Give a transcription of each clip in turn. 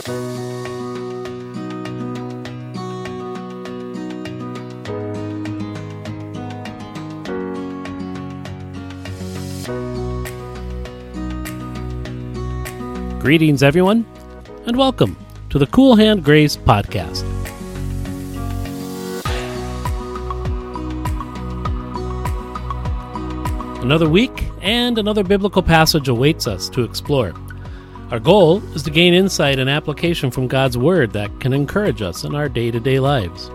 Greetings, everyone, and welcome to the Cool Hand Grace Podcast. Another week and another biblical passage awaits us to explore. Our goal is to gain insight and application from God's Word that can encourage us in our day to day lives.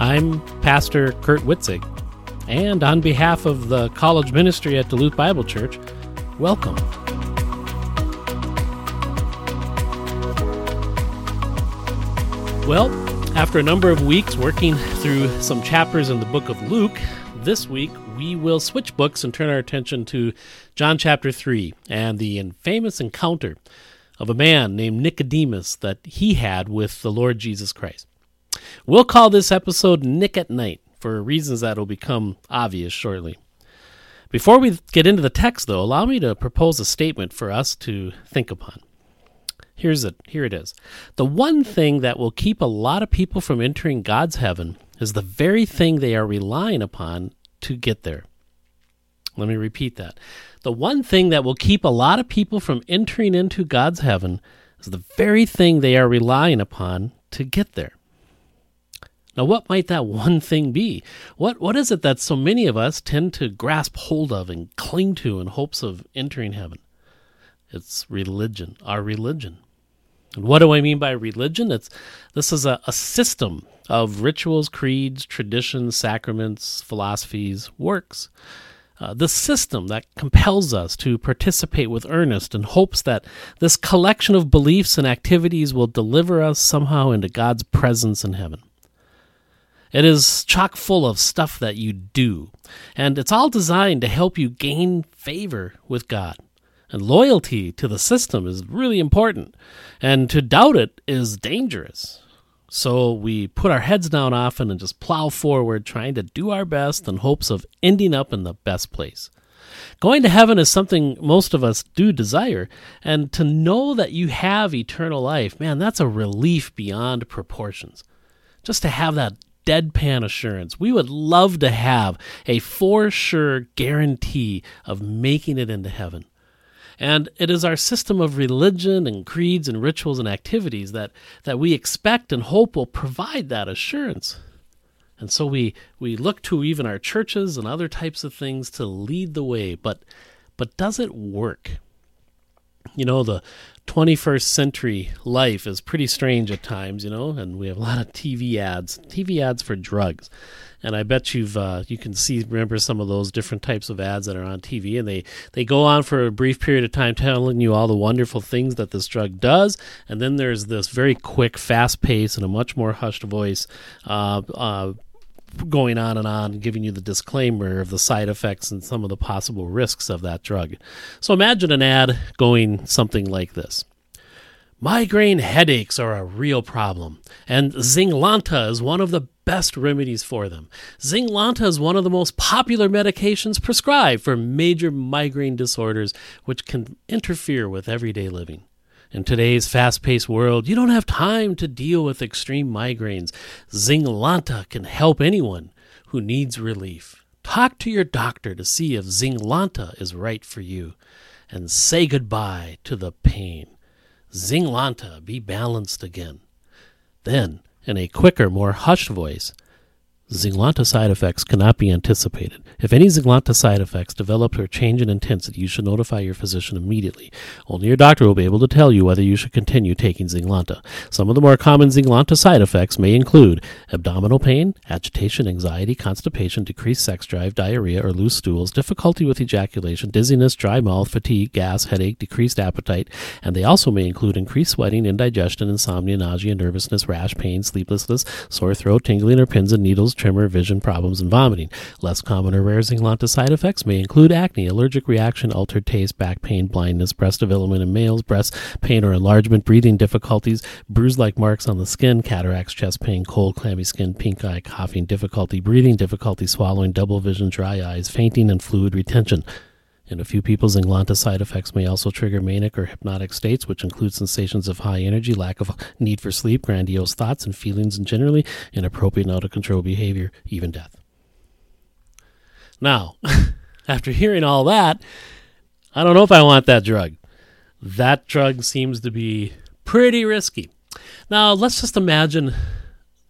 I'm Pastor Kurt Witzig, and on behalf of the college ministry at Duluth Bible Church, welcome. Well, after a number of weeks working through some chapters in the book of Luke, this week we will switch books and turn our attention to John chapter 3 and the famous encounter of a man named Nicodemus that he had with the Lord Jesus Christ. We'll call this episode Nick at Night for reasons that will become obvious shortly. Before we get into the text, though, allow me to propose a statement for us to think upon. Here's it. Here it is. The one thing that will keep a lot of people from entering God's heaven is the very thing they are relying upon to get there. Let me repeat that. The one thing that will keep a lot of people from entering into God's heaven is the very thing they are relying upon to get there. Now, what might that one thing be? What what is it that so many of us tend to grasp hold of and cling to in hopes of entering heaven? It's religion, our religion. And what do I mean by religion? It's this is a, a system of rituals, creeds, traditions, sacraments, philosophies, works. Uh, the system that compels us to participate with earnest in hopes that this collection of beliefs and activities will deliver us somehow into God's presence in heaven. It is chock full of stuff that you do, and it's all designed to help you gain favor with God. And loyalty to the system is really important, and to doubt it is dangerous. So we put our heads down often and just plow forward, trying to do our best in hopes of ending up in the best place. Going to heaven is something most of us do desire, and to know that you have eternal life, man, that's a relief beyond proportions. Just to have that deadpan assurance. We would love to have a for sure guarantee of making it into heaven. And it is our system of religion and creeds and rituals and activities that, that we expect and hope will provide that assurance. And so we, we look to even our churches and other types of things to lead the way. But, but does it work? You know, the 21st century life is pretty strange at times, you know, and we have a lot of TV ads, TV ads for drugs. And I bet you've uh, you can see remember some of those different types of ads that are on TV, and they they go on for a brief period of time telling you all the wonderful things that this drug does, and then there's this very quick, fast pace, and a much more hushed voice. Uh, uh, going on and on, giving you the disclaimer of the side effects and some of the possible risks of that drug. So imagine an ad going something like this. Migraine headaches are a real problem, and Zinglanta is one of the best remedies for them. Zinglanta is one of the most popular medications prescribed for major migraine disorders, which can interfere with everyday living. In today's fast paced world, you don't have time to deal with extreme migraines. Zinglanta can help anyone who needs relief. Talk to your doctor to see if Zinglanta is right for you, and say goodbye to the pain. Zinglanta, be balanced again. Then, in a quicker, more hushed voice, Zinglanta side effects cannot be anticipated. If any Zinglanta side effects develop or change in intensity, you should notify your physician immediately. Only your doctor will be able to tell you whether you should continue taking Zinglanta. Some of the more common Zinglanta side effects may include abdominal pain, agitation, anxiety, constipation, decreased sex drive, diarrhea or loose stools, difficulty with ejaculation, dizziness, dry mouth, fatigue, gas, headache, decreased appetite, and they also may include increased sweating, indigestion, insomnia, nausea, nervousness, rash, pain, sleeplessness, sore throat, tingling or pins and needles, tremor, vision problems, and vomiting. Less common or rare Zynlonta side effects may include acne, allergic reaction, altered taste, back pain, blindness, breast development in males, breast pain or enlargement, breathing difficulties, bruise like marks on the skin, cataracts, chest pain, cold, clammy skin, pink eye, coughing, difficulty breathing, difficulty swallowing, double vision, dry eyes, fainting, and fluid retention. In a few people, Zynlonta side effects may also trigger manic or hypnotic states, which include sensations of high energy, lack of need for sleep, grandiose thoughts and feelings, and generally inappropriate and out of control behavior, even death. Now, after hearing all that, I don't know if I want that drug. That drug seems to be pretty risky. Now, let's just imagine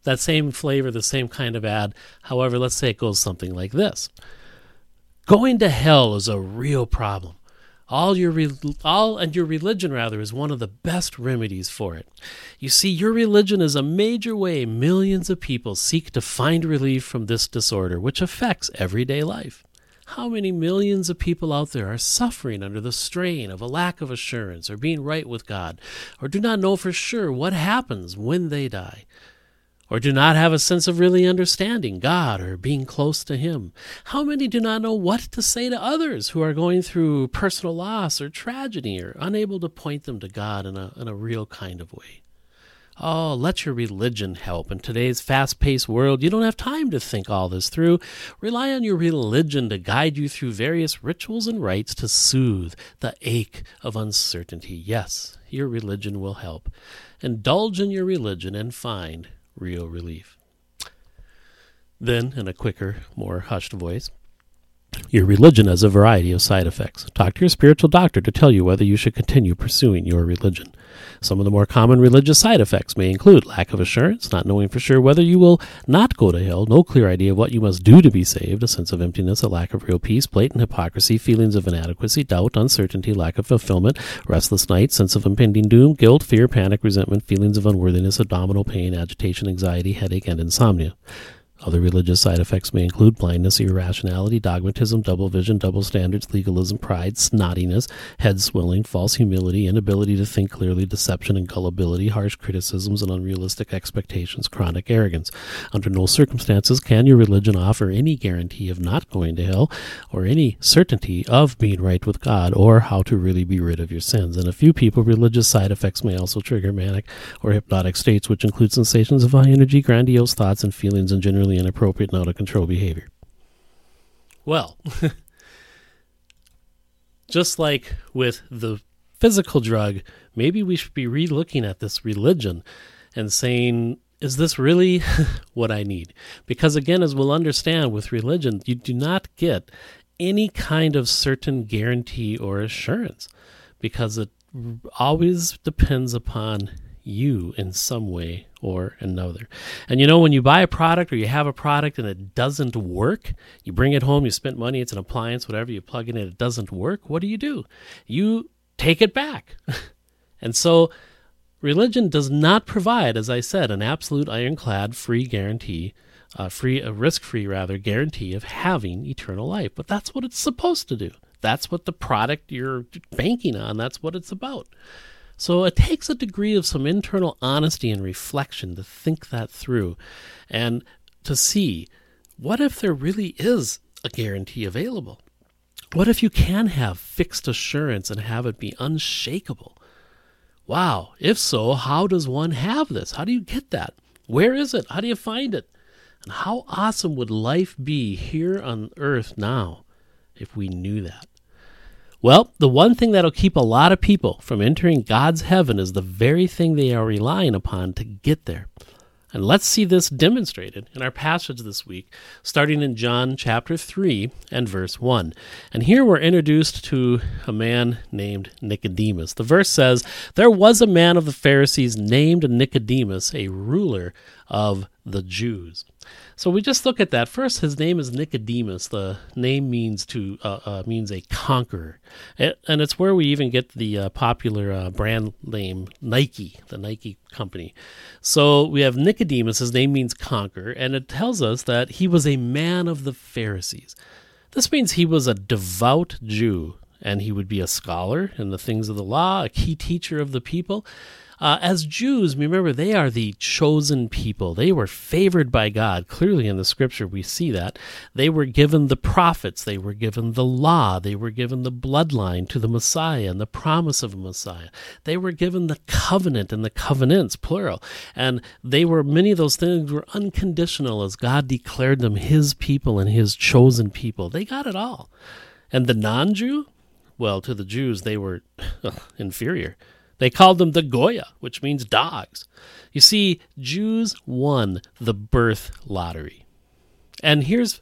that same flavor, the same kind of ad. However, let's say it goes something like this. Going to hell is a real problem. All your re- all and your religion rather is one of the best remedies for it. You see, your religion is a major way millions of people seek to find relief from this disorder, which affects everyday life. How many millions of people out there are suffering under the strain of a lack of assurance or being right with God, or do not know for sure what happens when they die? Or do not have a sense of really understanding God or being close to Him? How many do not know what to say to others who are going through personal loss or tragedy or unable to point them to God in a, in a real kind of way? Oh, let your religion help. In today's fast paced world, you don't have time to think all this through. Rely on your religion to guide you through various rituals and rites to soothe the ache of uncertainty. Yes, your religion will help. Indulge in your religion and find real relief. Then, in a quicker, more hushed voice, your religion has a variety of side effects. Talk to your spiritual doctor to tell you whether you should continue pursuing your religion. Some of the more common religious side effects may include lack of assurance, not knowing for sure whether you will not go to hell, no clear idea of what you must do to be saved, a sense of emptiness, a lack of real peace, blatant hypocrisy, feelings of inadequacy, doubt, uncertainty, lack of fulfillment, restless nights, sense of impending doom, guilt, fear, panic, resentment, feelings of unworthiness, abdominal pain, agitation, anxiety, headache, and insomnia. Other religious side effects may include blindness, irrationality, dogmatism, double vision, double standards, legalism, pride, snottiness, head swelling, false humility, inability to think clearly, deception and gullibility, harsh criticisms and unrealistic expectations, chronic arrogance. Under no circumstances can your religion offer any guarantee of not going to hell or any certainty of being right with God or how to really be rid of your sins. In a few people, religious side effects may also trigger manic or hypnotic states, which include sensations of high energy, grandiose thoughts and feelings, and generally inappropriate and out of control behavior. Well, just like with the physical drug, maybe we should be re looking at this religion and saying, is this really what I need? Because again, as we'll understand with religion, you do not get any kind of certain guarantee or assurance because it always depends upon you in some way or another. And you know, when you buy a product or you have a product and it doesn't work, you bring it home, you spent money, it's an appliance, whatever, you plug in it, it doesn't work, what do you do? You take it back. and so, religion does not provide, as I said, an absolute ironclad free guarantee. Uh, free, a risk-free rather guarantee of having eternal life, but that's what it's supposed to do. That's what the product you're banking on. That's what it's about. So it takes a degree of some internal honesty and reflection to think that through and to see what if there really is a guarantee available? What if you can have fixed assurance and have it be unshakable? Wow, if so, how does one have this? How do you get that? Where is it? How do you find it? And how awesome would life be here on earth now if we knew that? Well, the one thing that'll keep a lot of people from entering God's heaven is the very thing they are relying upon to get there. And let's see this demonstrated in our passage this week, starting in John chapter 3 and verse 1. And here we're introduced to a man named Nicodemus. The verse says, There was a man of the Pharisees named Nicodemus, a ruler of the Jews. So we just look at that. First, his name is Nicodemus. The name means to uh, uh, means a conqueror, and, it's where we even get the uh, popular uh, brand name Nike, the Nike company. So we have Nicodemus. His name means conqueror, and it tells us that he was a man of the Pharisees. This means he was a devout Jew, and he would be a scholar in the things of the law, a key teacher of the people. Uh, as Jews, remember, they are the chosen people. They were favored by God. Clearly in the scripture, we see that. They were given the prophets, they were given the law, they were given the bloodline to the Messiah and the promise of a Messiah. They were given the covenant and the covenants, plural. And they were, many of those things were unconditional as God declared them his people and his chosen people. They got it all. And the non Jew, well, to the Jews, they were inferior. They called them the Goya, which means dogs. You see, Jews won the birth lottery. And here's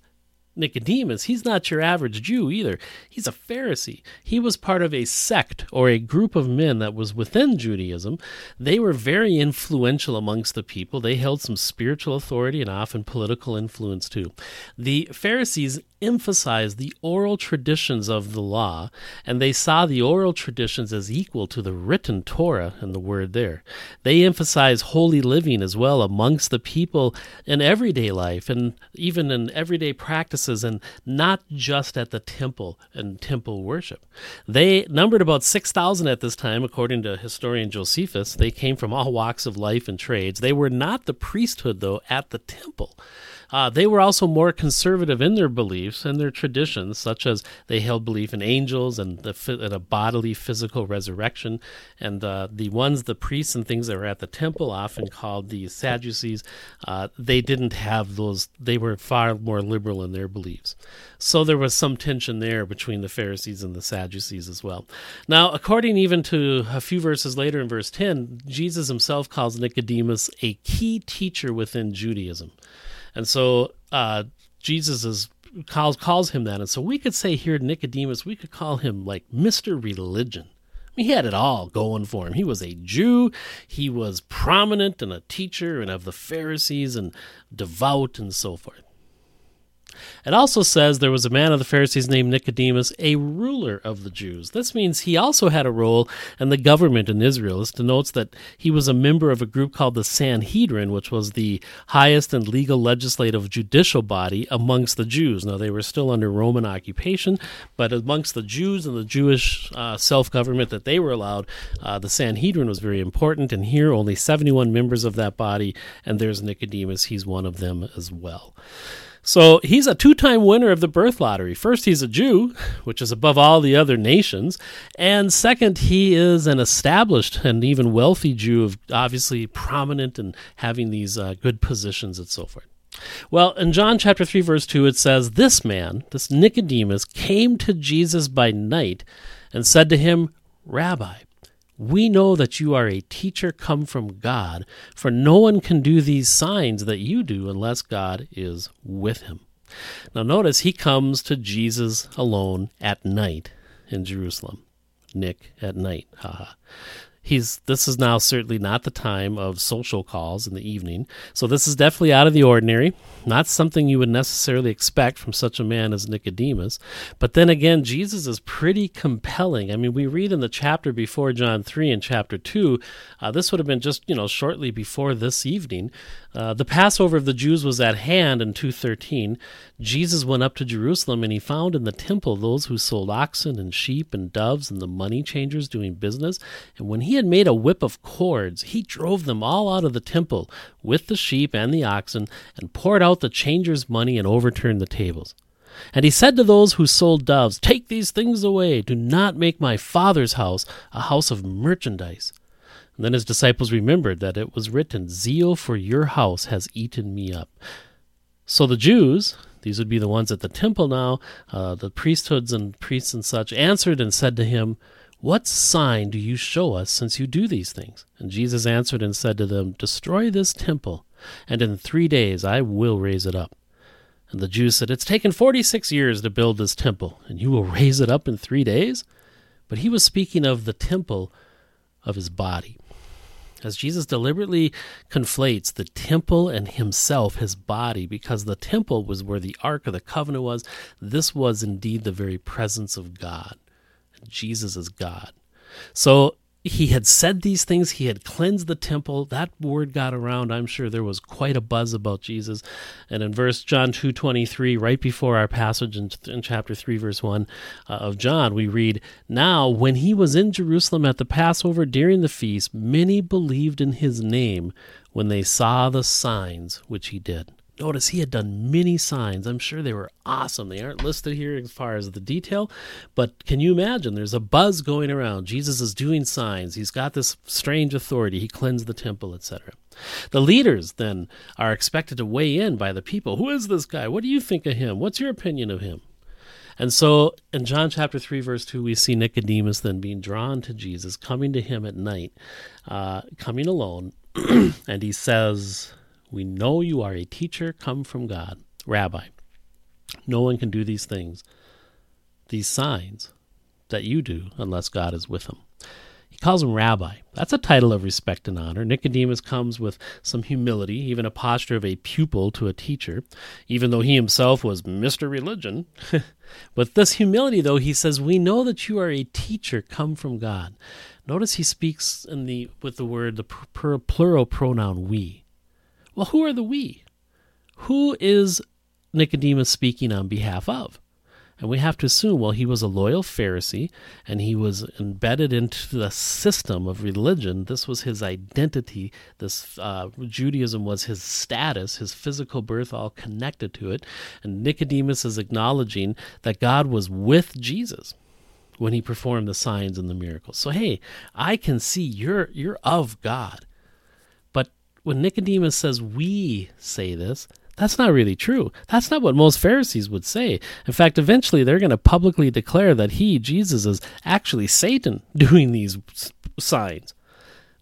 Nicodemus, he's not your average Jew either. He's a Pharisee. He was part of a sect or a group of men that was within Judaism. They were very influential amongst the people. They held some spiritual authority and often political influence too. The Pharisees emphasized the oral traditions of the law, and they saw the oral traditions as equal to the written Torah and the word there. They emphasized holy living as well amongst the people in everyday life and even in everyday practices, and not just at the temple and temple worship. They numbered about 6,000 at this time, according to historian Josephus. They came from all walks of life and trades. They were not the priesthood, though, at the temple. Uh, they were also more conservative in their beliefs and their traditions, such as they held belief in angels and, the, and a bodily physical resurrection. And uh, the ones, the priests and things that were at the temple, often called the Sadducees, uh, they didn't have those, they were far more liberal in their beliefs. So there was some tension there between the Pharisees and the Sadducees as well. Now, according even to a few verses later in verse 10, Jesus himself calls Nicodemus a key teacher within Judaism. And so uh, Jesus is calls calls him that. And so we could say here Nicodemus, we could call him like Mr. Religion. I mean, he had it all going for him. He was a Jew, he was prominent and a teacher and of the Pharisees and devout and so forth. It also says there was a man of the Pharisees named Nicodemus, a ruler of the Jews. This means he also had a role in the government in Israel. This denotes that he was a member of a group called the Sanhedrin, which was the highest and legal legislative judicial body amongst the Jews. Now, they were still under Roman occupation, but amongst the Jews and the Jewish uh, self government that they were allowed, uh, the Sanhedrin was very important. And here, only 71 members of that body, and there's Nicodemus. He's one of them as well. So he's a two time winner of the birth lottery. First, he's a Jew, which is above all the other nations. And second, he is an established and even wealthy Jew, of obviously prominent and having these uh, good positions and so forth. Well, in John chapter 3, verse 2, it says, This man, this Nicodemus, came to Jesus by night and said to him, Rabbi, we know that you are a teacher come from God, for no one can do these signs that you do unless God is with him. Now, notice he comes to Jesus alone at night in Jerusalem. Nick at night. Haha he's this is now certainly not the time of social calls in the evening. So this is definitely out of the ordinary. Not something you would necessarily expect from such a man as nicodemus. But then again jesus is pretty compelling. I mean we read in the chapter before john 3 and chapter 2 uh, this would have been just you know shortly before this evening uh, the Passover of the Jews was at hand in 213. Jesus went up to Jerusalem and he found in the temple those who sold oxen and sheep and doves and the money changers doing business. And when he had made a whip of cords, he drove them all out of the temple with the sheep and the oxen and poured out the changers' money and overturned the tables. And he said to those who sold doves, Take these things away. Do not make my Father's house a house of merchandise. And then his disciples remembered that it was written, Zeal for your house has eaten me up. So the Jews, these would be the ones at the temple now, uh, the priesthoods and priests and such, answered and said to him, What sign do you show us since you do these things? And Jesus answered and said to them, Destroy this temple, and in three days I will raise it up. And the Jews said, It's taken forty six years to build this temple, and you will raise it up in three days? But he was speaking of the temple of his body as Jesus deliberately conflates the temple and himself, his body, because the temple was where the Ark of the Covenant was. This was indeed the very presence of God. Jesus is God. So he had said these things. He had cleansed the temple. That word got around. I'm sure there was quite a buzz about jesus. And in verse john 2.23 right before our passage in, in chapter 3 verse 1 uh, of john we read now when he was in jerusalem at the passover during the feast many believed in his name when they saw the signs which he did Notice he had done many signs. I'm sure they were awesome. They aren't listed here as far as the detail, but can you imagine? There's a buzz going around. Jesus is doing signs. He's got this strange authority. He cleansed the temple, etc. The leaders then are expected to weigh in by the people. Who is this guy? What do you think of him? What's your opinion of him? And so in John chapter 3, verse 2, we see Nicodemus then being drawn to Jesus, coming to him at night, uh, coming alone, and he says, we know you are a teacher come from God. Rabbi, no one can do these things, these signs that you do, unless God is with him. He calls him rabbi. That's a title of respect and honor. Nicodemus comes with some humility, even a posture of a pupil to a teacher, even though he himself was Mr. Religion. With this humility, though, he says, We know that you are a teacher come from God. Notice he speaks in the with the word, the plural pronoun we. Well, who are the we? Who is Nicodemus speaking on behalf of? And we have to assume, well, he was a loyal Pharisee and he was embedded into the system of religion. This was his identity. This uh, Judaism was his status, his physical birth, all connected to it. And Nicodemus is acknowledging that God was with Jesus when he performed the signs and the miracles. So, hey, I can see you're you're of God when Nicodemus says we say this, that's not really true. That's not what most Pharisees would say. In fact, eventually they're going to publicly declare that he, Jesus, is actually Satan doing these signs.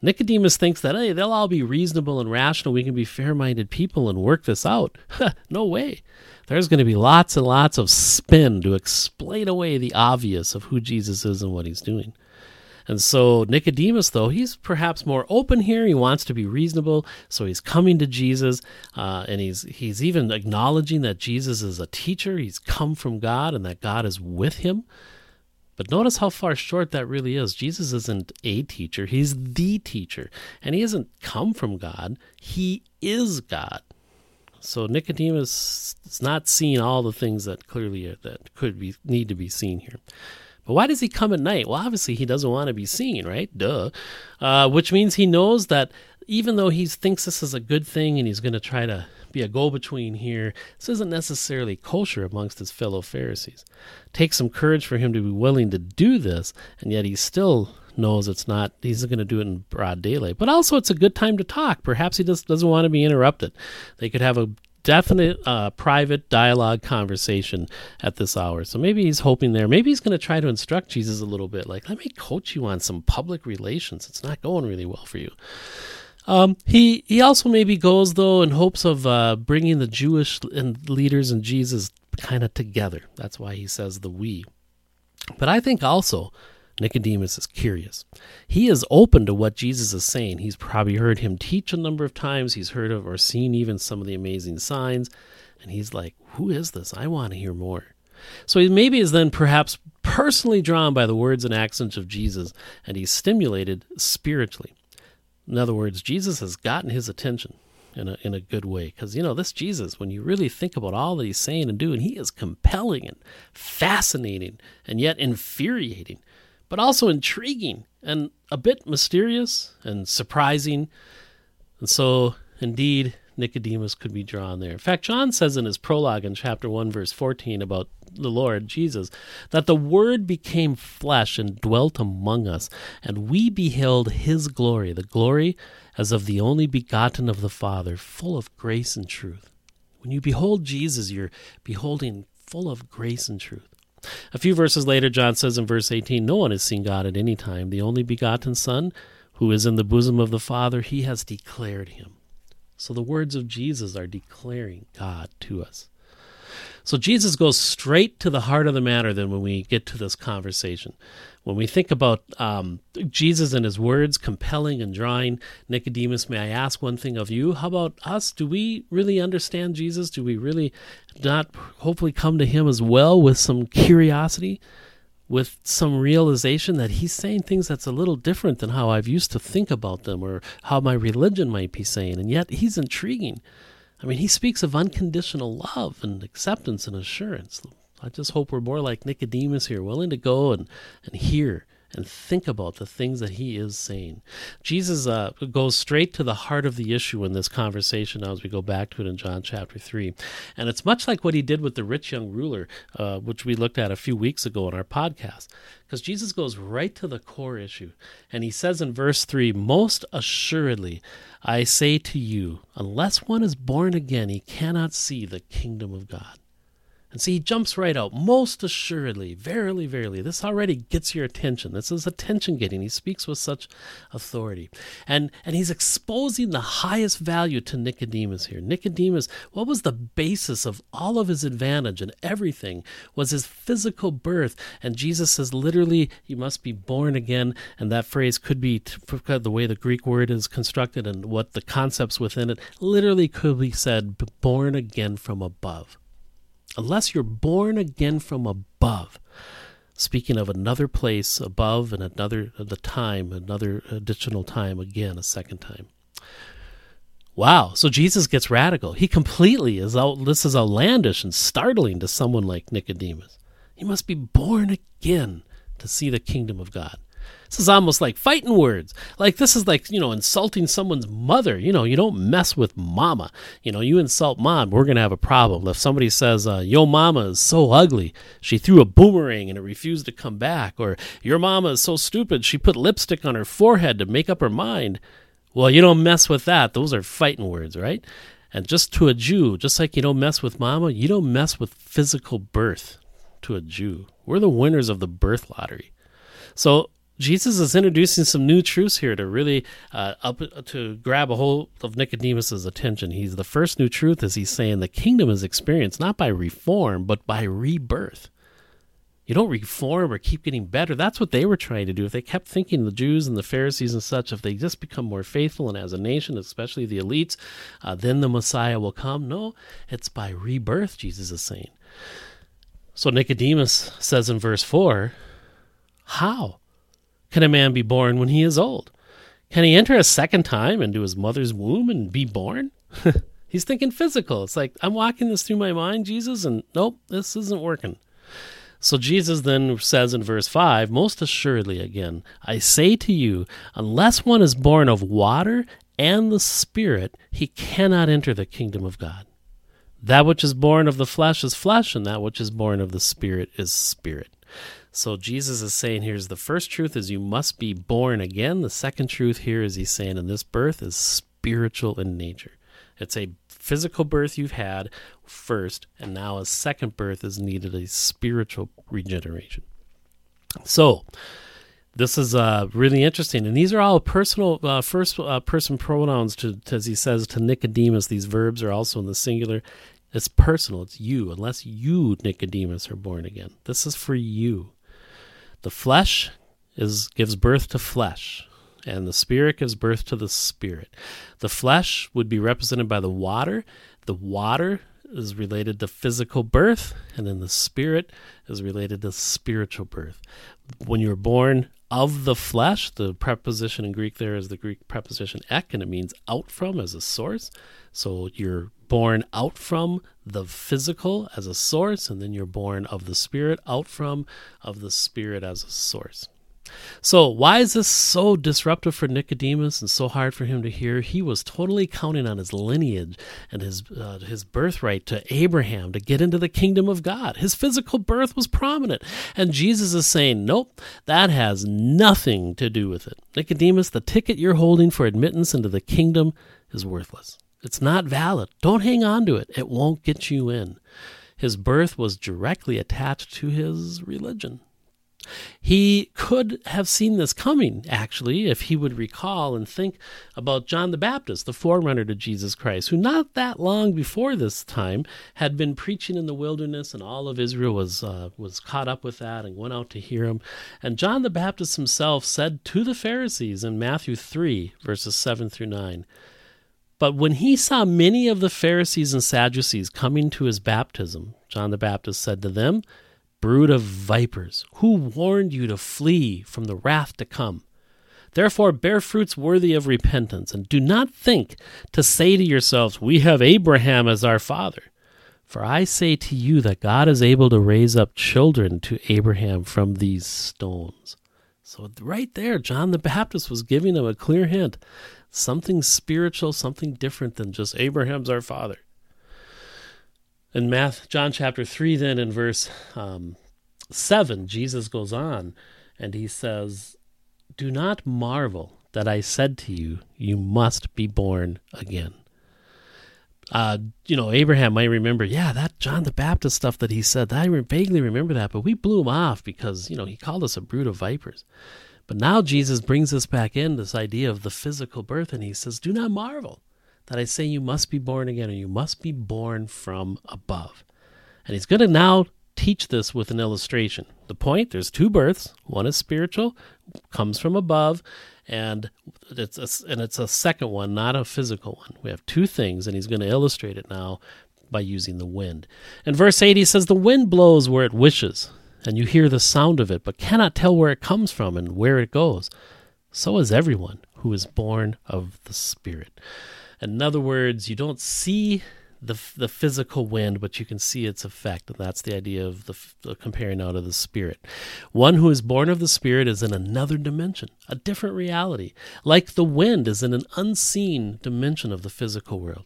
Nicodemus thinks that, hey, they'll all be reasonable and rational. We can be fair minded people and work this out. no way. There's going to be lots and lots of spin to explain away the obvious of who Jesus is and what he's doing. And so Nicodemus, though, he's perhaps more open here. He wants to be reasonable, so he's coming to Jesus, uh, and he's he's even acknowledging that Jesus is a teacher. He's come from God, and that God is with him. But notice how far short that really is. Jesus isn't a teacher; he's the teacher, and he hasn't come from God. He is God. So Nicodemus is not seeing all the things that clearly that could be need to be seen here. But why does he come at night? Well, obviously he doesn't want to be seen, right? Duh. Uh, which means he knows that even though he thinks this is a good thing and he's going to try to be a go between here, this isn't necessarily kosher amongst his fellow Pharisees. It takes some courage for him to be willing to do this, and yet he still knows it's not, he's going to do it in broad daylight. But also, it's a good time to talk. Perhaps he just doesn't want to be interrupted. They could have a definite uh, private dialogue conversation at this hour. So maybe he's hoping there. Maybe he's going to try to instruct Jesus a little bit. Like, let me coach you on some public relations. It's not going really well for you. Um, he he also maybe goes though in hopes of uh, bringing the Jewish and leaders and Jesus kind of together. That's why he says the we. But I think also Nicodemus is curious. He is open to what Jesus is saying. He's probably heard him teach a number of times. He's heard of or seen even some of the amazing signs. And he's like, Who is this? I want to hear more. So he maybe is then perhaps personally drawn by the words and accents of Jesus, and he's stimulated spiritually. In other words, Jesus has gotten his attention in a, in a good way. Because, you know, this Jesus, when you really think about all that he's saying and doing, he is compelling and fascinating and yet infuriating but also intriguing and a bit mysterious and surprising. And so, indeed, Nicodemus could be drawn there. In fact, John says in his prologue in chapter 1, verse 14, about the Lord Jesus, that the Word became flesh and dwelt among us, and we beheld his glory, the glory as of the only begotten of the Father, full of grace and truth. When you behold Jesus, you're beholding full of grace and truth. A few verses later, John says in verse 18, No one has seen God at any time. The only begotten Son, who is in the bosom of the Father, he has declared him. So the words of Jesus are declaring God to us. So Jesus goes straight to the heart of the matter then when we get to this conversation. When we think about um, Jesus and his words compelling and drawing Nicodemus, may I ask one thing of you? How about us? Do we really understand Jesus? Do we really not hopefully come to him as well with some curiosity? with some realization that he's saying things that's a little different than how I've used to think about them or how my religion might be saying. And yet he's intriguing. I mean, he speaks of unconditional love and acceptance and assurance. I just hope we're more like Nicodemus here, willing to go and, and hear and think about the things that he is saying. Jesus uh, goes straight to the heart of the issue in this conversation now as we go back to it in John chapter 3. And it's much like what he did with the rich young ruler, uh, which we looked at a few weeks ago in our podcast. Because Jesus goes right to the core issue. And he says in verse 3 Most assuredly, I say to you, unless one is born again, he cannot see the kingdom of God. And see, he jumps right out. Most assuredly, verily, verily. This already gets your attention. This is attention getting. He speaks with such authority. And and he's exposing the highest value to Nicodemus here. Nicodemus, what was the basis of all of his advantage and everything was his physical birth. And Jesus says literally, you must be born again. And that phrase could be the way the Greek word is constructed and what the concepts within it literally could be said born again from above unless you're born again from above. Speaking of another place above and another the time, another additional time again, a second time. Wow. So Jesus gets radical. He completely is out. This is outlandish and startling to someone like Nicodemus. He must be born again to see the kingdom of God. This is almost like fighting words. Like this is like, you know, insulting someone's mother. You know, you don't mess with mama. You know, you insult mom, we're going to have a problem. If somebody says, uh, yo mama is so ugly, she threw a boomerang and it refused to come back, or your mama is so stupid, she put lipstick on her forehead to make up her mind. Well, you don't mess with that. Those are fighting words, right? And just to a Jew, just like you don't mess with mama, you don't mess with physical birth to a Jew. We're the winners of the birth lottery. So Jesus is introducing some new truths here to really uh, up to grab a hold of Nicodemus's attention. He's the first new truth is he's saying the kingdom is experienced not by reform but by rebirth. You don't reform or keep getting better. That's what they were trying to do. If they kept thinking the Jews and the Pharisees and such, if they just become more faithful and as a nation, especially the elites, uh, then the Messiah will come. No, it's by rebirth, Jesus is saying. So Nicodemus says in verse 4, How? Can a man be born when he is old? Can he enter a second time into his mother's womb and be born? He's thinking physical. It's like, I'm walking this through my mind, Jesus, and nope, this isn't working. So Jesus then says in verse 5 Most assuredly, again, I say to you, unless one is born of water and the Spirit, he cannot enter the kingdom of God. That which is born of the flesh is flesh, and that which is born of the Spirit is spirit. So Jesus is saying here's the first truth is you must be born again. The second truth here is he's saying in this birth is spiritual in nature. It's a physical birth you've had first, and now a second birth is needed a spiritual regeneration. So, this is uh, really interesting, and these are all personal uh, first uh, person pronouns. To, as he says to Nicodemus, these verbs are also in the singular. It's personal. It's you, unless you, Nicodemus, are born again. This is for you. The flesh is gives birth to flesh, and the spirit gives birth to the spirit. The flesh would be represented by the water. The water is related to physical birth, and then the spirit is related to spiritual birth. When you're born of the flesh, the preposition in Greek there is the Greek preposition ek, and it means out from as a source. So you're born out from the physical as a source, and then you're born of the spirit out from of the spirit as a source. So, why is this so disruptive for Nicodemus and so hard for him to hear? He was totally counting on his lineage and his uh, his birthright to Abraham to get into the kingdom of God. His physical birth was prominent, and Jesus is saying, "Nope, that has nothing to do with it." Nicodemus, the ticket you're holding for admittance into the kingdom is worthless. It's not valid. Don't hang on to it. It won't get you in. His birth was directly attached to his religion. He could have seen this coming, actually, if he would recall and think about John the Baptist, the forerunner to Jesus Christ, who not that long before this time had been preaching in the wilderness, and all of Israel was uh, was caught up with that and went out to hear him. And John the Baptist himself said to the Pharisees in Matthew three verses seven through nine. But when he saw many of the Pharisees and Sadducees coming to his baptism, John the Baptist said to them, Brood of vipers, who warned you to flee from the wrath to come? Therefore, bear fruits worthy of repentance, and do not think to say to yourselves, We have Abraham as our father. For I say to you that God is able to raise up children to Abraham from these stones. So, right there, John the Baptist was giving them a clear hint something spiritual, something different than just Abraham's our father. In Math, John chapter 3, then in verse um, 7, Jesus goes on and he says, Do not marvel that I said to you, You must be born again uh, you know, Abraham might remember, yeah, that John the Baptist stuff that he said, I vaguely remember that, but we blew him off because, you know, he called us a brood of vipers. But now Jesus brings us back in this idea of the physical birth, and he says, Do not marvel that I say you must be born again, or you must be born from above. And he's going to now teach this with an illustration. The point there's two births, one is spiritual, comes from above, and it's a, and it's a second one, not a physical one. We have two things, and he's going to illustrate it now by using the wind. And verse 8, he says, The wind blows where it wishes, and you hear the sound of it, but cannot tell where it comes from and where it goes. So is everyone who is born of the Spirit. In other words, you don't see the the physical wind, but you can see its effect, and that's the idea of the, the, comparing out of the spirit. One who is born of the spirit is in another dimension, a different reality, like the wind is in an unseen dimension of the physical world.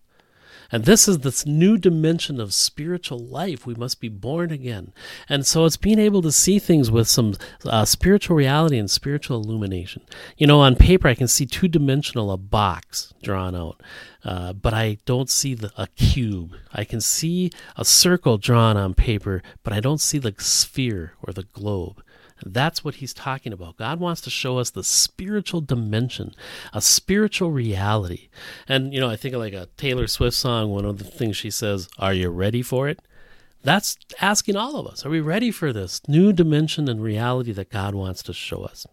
And this is this new dimension of spiritual life. We must be born again. And so it's being able to see things with some uh, spiritual reality and spiritual illumination. You know, on paper, I can see two dimensional, a box drawn out. Uh, but I don't see the, a cube. I can see a circle drawn on paper, but I don't see the sphere or the globe. That's what he's talking about. God wants to show us the spiritual dimension, a spiritual reality. And, you know, I think of like a Taylor Swift song, one of the things she says, Are you ready for it? That's asking all of us, Are we ready for this new dimension and reality that God wants to show us?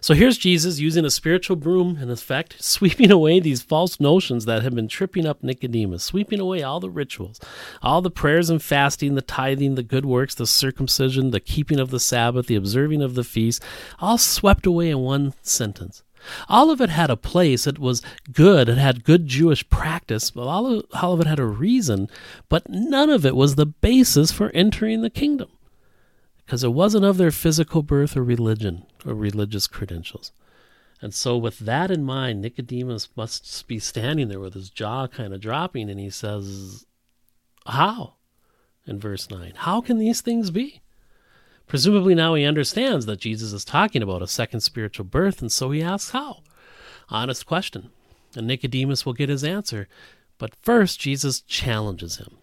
So here's Jesus using a spiritual broom, in effect, sweeping away these false notions that have been tripping up Nicodemus, sweeping away all the rituals, all the prayers and fasting, the tithing, the good works, the circumcision, the keeping of the Sabbath, the observing of the feast, all swept away in one sentence. All of it had a place. It was good. It had good Jewish practice. All of, all of it had a reason, but none of it was the basis for entering the kingdom because it wasn't of their physical birth or religion or religious credentials. And so, with that in mind, Nicodemus must be standing there with his jaw kind of dropping, and he says, How? In verse 9, how can these things be? Presumably, now he understands that Jesus is talking about a second spiritual birth, and so he asks how. Honest question. And Nicodemus will get his answer. But first, Jesus challenges him.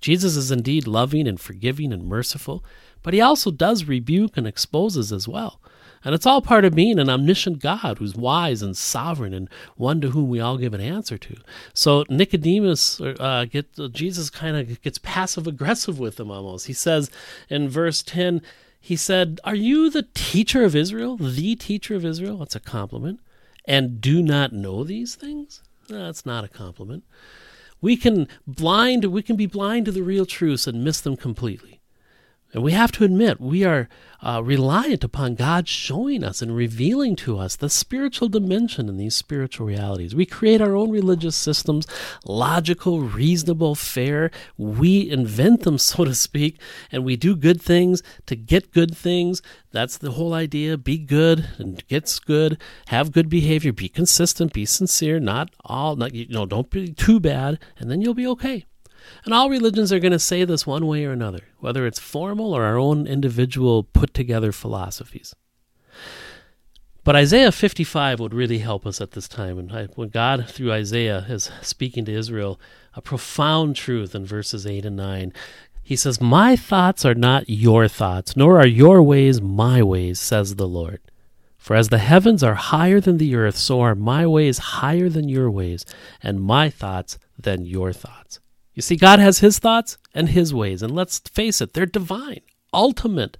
Jesus is indeed loving and forgiving and merciful, but he also does rebuke and exposes as well. And it's all part of being an omniscient God who's wise and sovereign and one to whom we all give an answer to. So Nicodemus, uh, get, uh, Jesus kind of gets passive aggressive with him almost. He says in verse 10, he said, Are you the teacher of Israel? The teacher of Israel? That's a compliment. And do not know these things? That's not a compliment. We can blind, we can be blind to the real truths and miss them completely. And we have to admit, we are uh, reliant upon God showing us and revealing to us the spiritual dimension in these spiritual realities. We create our own religious systems, logical, reasonable, fair. We invent them, so to speak, and we do good things to get good things. That's the whole idea. Be good and gets good. Have good behavior. Be consistent. Be sincere. Not all, not, you know, don't be too bad, and then you'll be okay. And all religions are going to say this one way or another, whether it's formal or our own individual put together philosophies. But Isaiah 55 would really help us at this time. And when God, through Isaiah, is speaking to Israel a profound truth in verses 8 and 9, he says, My thoughts are not your thoughts, nor are your ways my ways, says the Lord. For as the heavens are higher than the earth, so are my ways higher than your ways, and my thoughts than your thoughts. You see, God has His thoughts and His ways, and let's face it, they're divine, ultimate.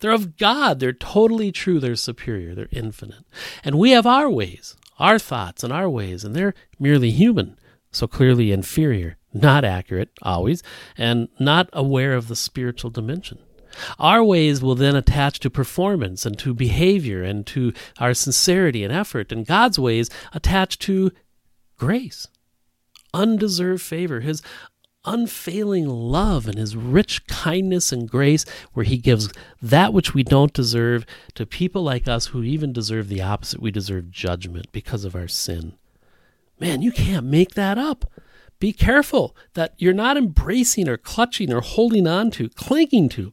They're of God. They're totally true. They're superior. They're infinite. And we have our ways, our thoughts, and our ways, and they're merely human, so clearly inferior, not accurate, always, and not aware of the spiritual dimension. Our ways will then attach to performance and to behavior and to our sincerity and effort, and God's ways attach to grace, undeserved favor, His unfailing love and His rich kindness and grace, where He gives that which we don't deserve to people like us who even deserve the opposite. We deserve judgment because of our sin. Man, you can't make that up. Be careful that you're not embracing or clutching or holding on to, clinging to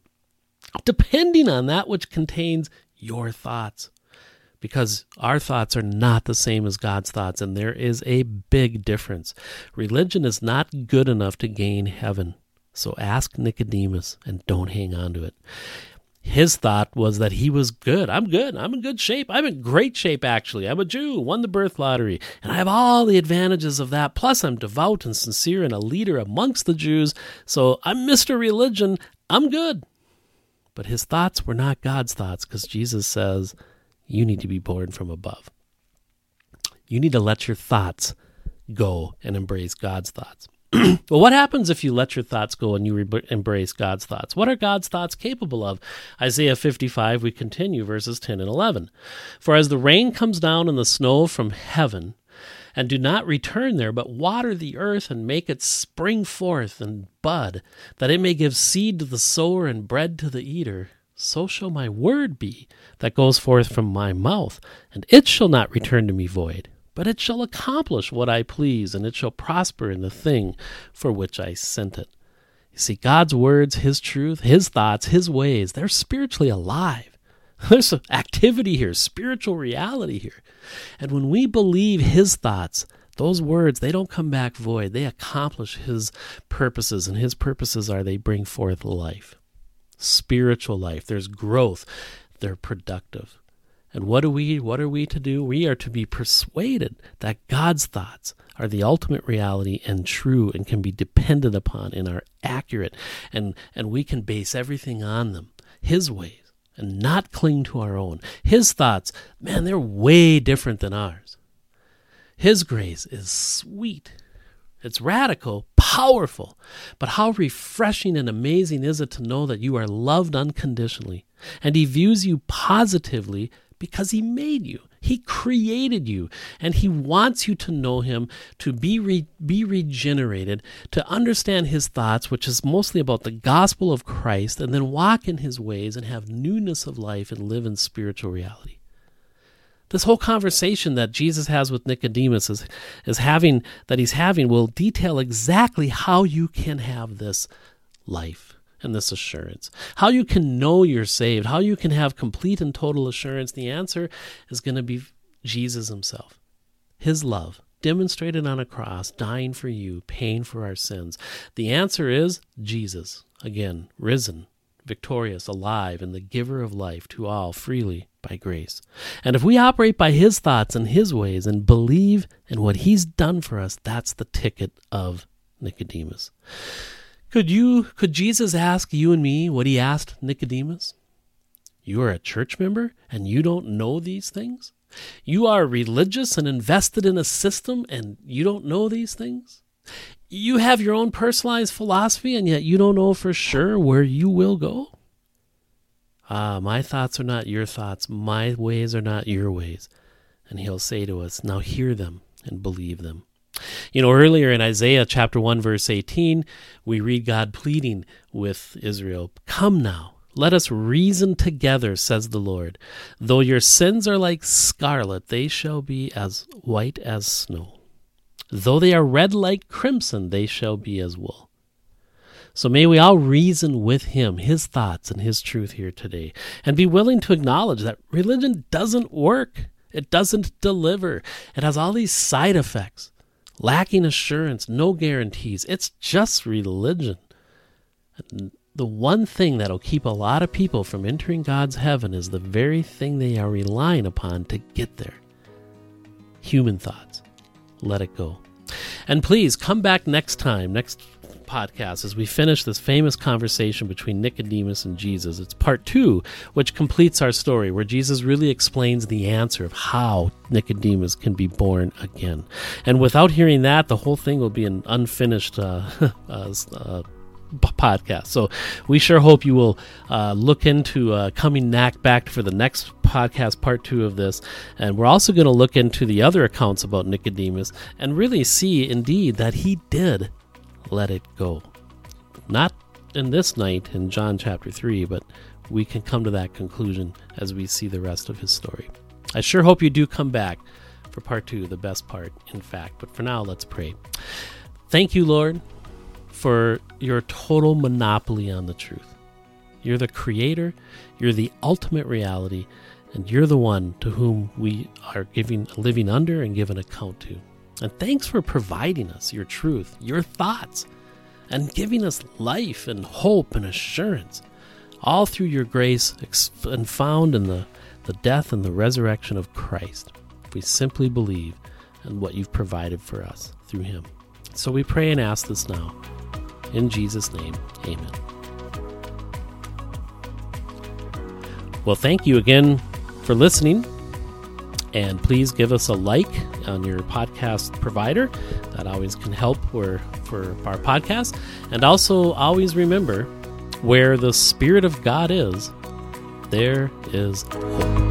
depending on that which contains your thoughts. Because our thoughts are not the same as God's thoughts, and there is a big difference. Religion is not good enough to gain heaven. So ask Nicodemus and don't hang on to it. His thought was that he was good. I'm good. I'm in good shape. I'm in great shape, actually. I'm a Jew, won the birth lottery, and I have all the advantages of that. Plus, I'm devout and sincere and a leader amongst the Jews. So I'm Mr. Religion. I'm good. But his thoughts were not God's thoughts because Jesus says, you need to be born from above. You need to let your thoughts go and embrace God's thoughts. well, what happens if you let your thoughts go and you re- embrace God's thoughts? What are God's thoughts capable of? Isaiah 55, we continue verses 10 and 11. For as the rain comes down and the snow from heaven, and do not return there, but water the earth and make it spring forth and bud, that it may give seed to the sower and bread to the eater. So shall my word be that goes forth from my mouth, and it shall not return to me void, but it shall accomplish what I please, and it shall prosper in the thing for which I sent it. You see, God's words, His truth, His thoughts, His ways, they're spiritually alive. There's activity here, spiritual reality here. And when we believe his thoughts, those words, they don't come back void. They accomplish his purposes, and his purposes are they bring forth life, spiritual life. There's growth. They're productive. And what do we what are we to do? We are to be persuaded that God's thoughts are the ultimate reality and true and can be depended upon and are accurate and and we can base everything on them. His ways and not cling to our own. His thoughts, man, they're way different than ours. His grace is sweet. It's radical, powerful, but how refreshing and amazing is it to know that you are loved unconditionally and He views you positively because He made you. He created you and He wants you to know Him, to be, re- be regenerated, to understand His thoughts, which is mostly about the gospel of Christ, and then walk in His ways and have newness of life and live in spiritual reality. This whole conversation that Jesus has with Nicodemus is, is having that he's having will detail exactly how you can have this life and this assurance. How you can know you're saved, how you can have complete and total assurance, the answer is going to be Jesus himself. His love, demonstrated on a cross, dying for you, paying for our sins. The answer is Jesus, again, risen, victorious, alive, and the giver of life to all freely by grace. And if we operate by his thoughts and his ways and believe in what he's done for us, that's the ticket of Nicodemus. Could you could Jesus ask you and me what he asked Nicodemus? You are a church member and you don't know these things? You are religious and invested in a system and you don't know these things? You have your own personalized philosophy and yet you don't know for sure where you will go? Ah, my thoughts are not your thoughts, my ways are not your ways. And he'll say to us, Now hear them and believe them. You know, earlier in Isaiah chapter 1, verse 18, we read God pleading with Israel Come now, let us reason together, says the Lord. Though your sins are like scarlet, they shall be as white as snow. Though they are red like crimson, they shall be as wool. So may we all reason with him, his thoughts, and his truth here today, and be willing to acknowledge that religion doesn't work. It doesn't deliver. It has all these side effects lacking assurance, no guarantees. It's just religion. The one thing that'll keep a lot of people from entering God's heaven is the very thing they are relying upon to get there human thoughts. Let it go. And please come back next time, next podcast as we finish this famous conversation between Nicodemus and Jesus. It's part two, which completes our story, where Jesus really explains the answer of how Nicodemus can be born again. And without hearing that, the whole thing will be an unfinished uh, uh, uh, podcast. So we sure hope you will uh, look into uh, coming back for the next podcast, part two of this. And we're also going to look into the other accounts about Nicodemus and really see indeed that he did let it go. Not in this night in John chapter 3, but we can come to that conclusion as we see the rest of his story. I sure hope you do come back for part two, the best part, in fact. But for now, let's pray. Thank you, Lord, for your total monopoly on the truth. You're the creator, you're the ultimate reality, and you're the one to whom we are giving living under and giving account to. And thanks for providing us your truth, your thoughts, and giving us life and hope and assurance, all through your grace and found in the, the death and the resurrection of Christ. If we simply believe in what you've provided for us through him. So we pray and ask this now. In Jesus' name, amen. Well, thank you again for listening. And please give us a like on your podcast provider. That always can help for, for our podcast. And also, always remember where the Spirit of God is, there is hope.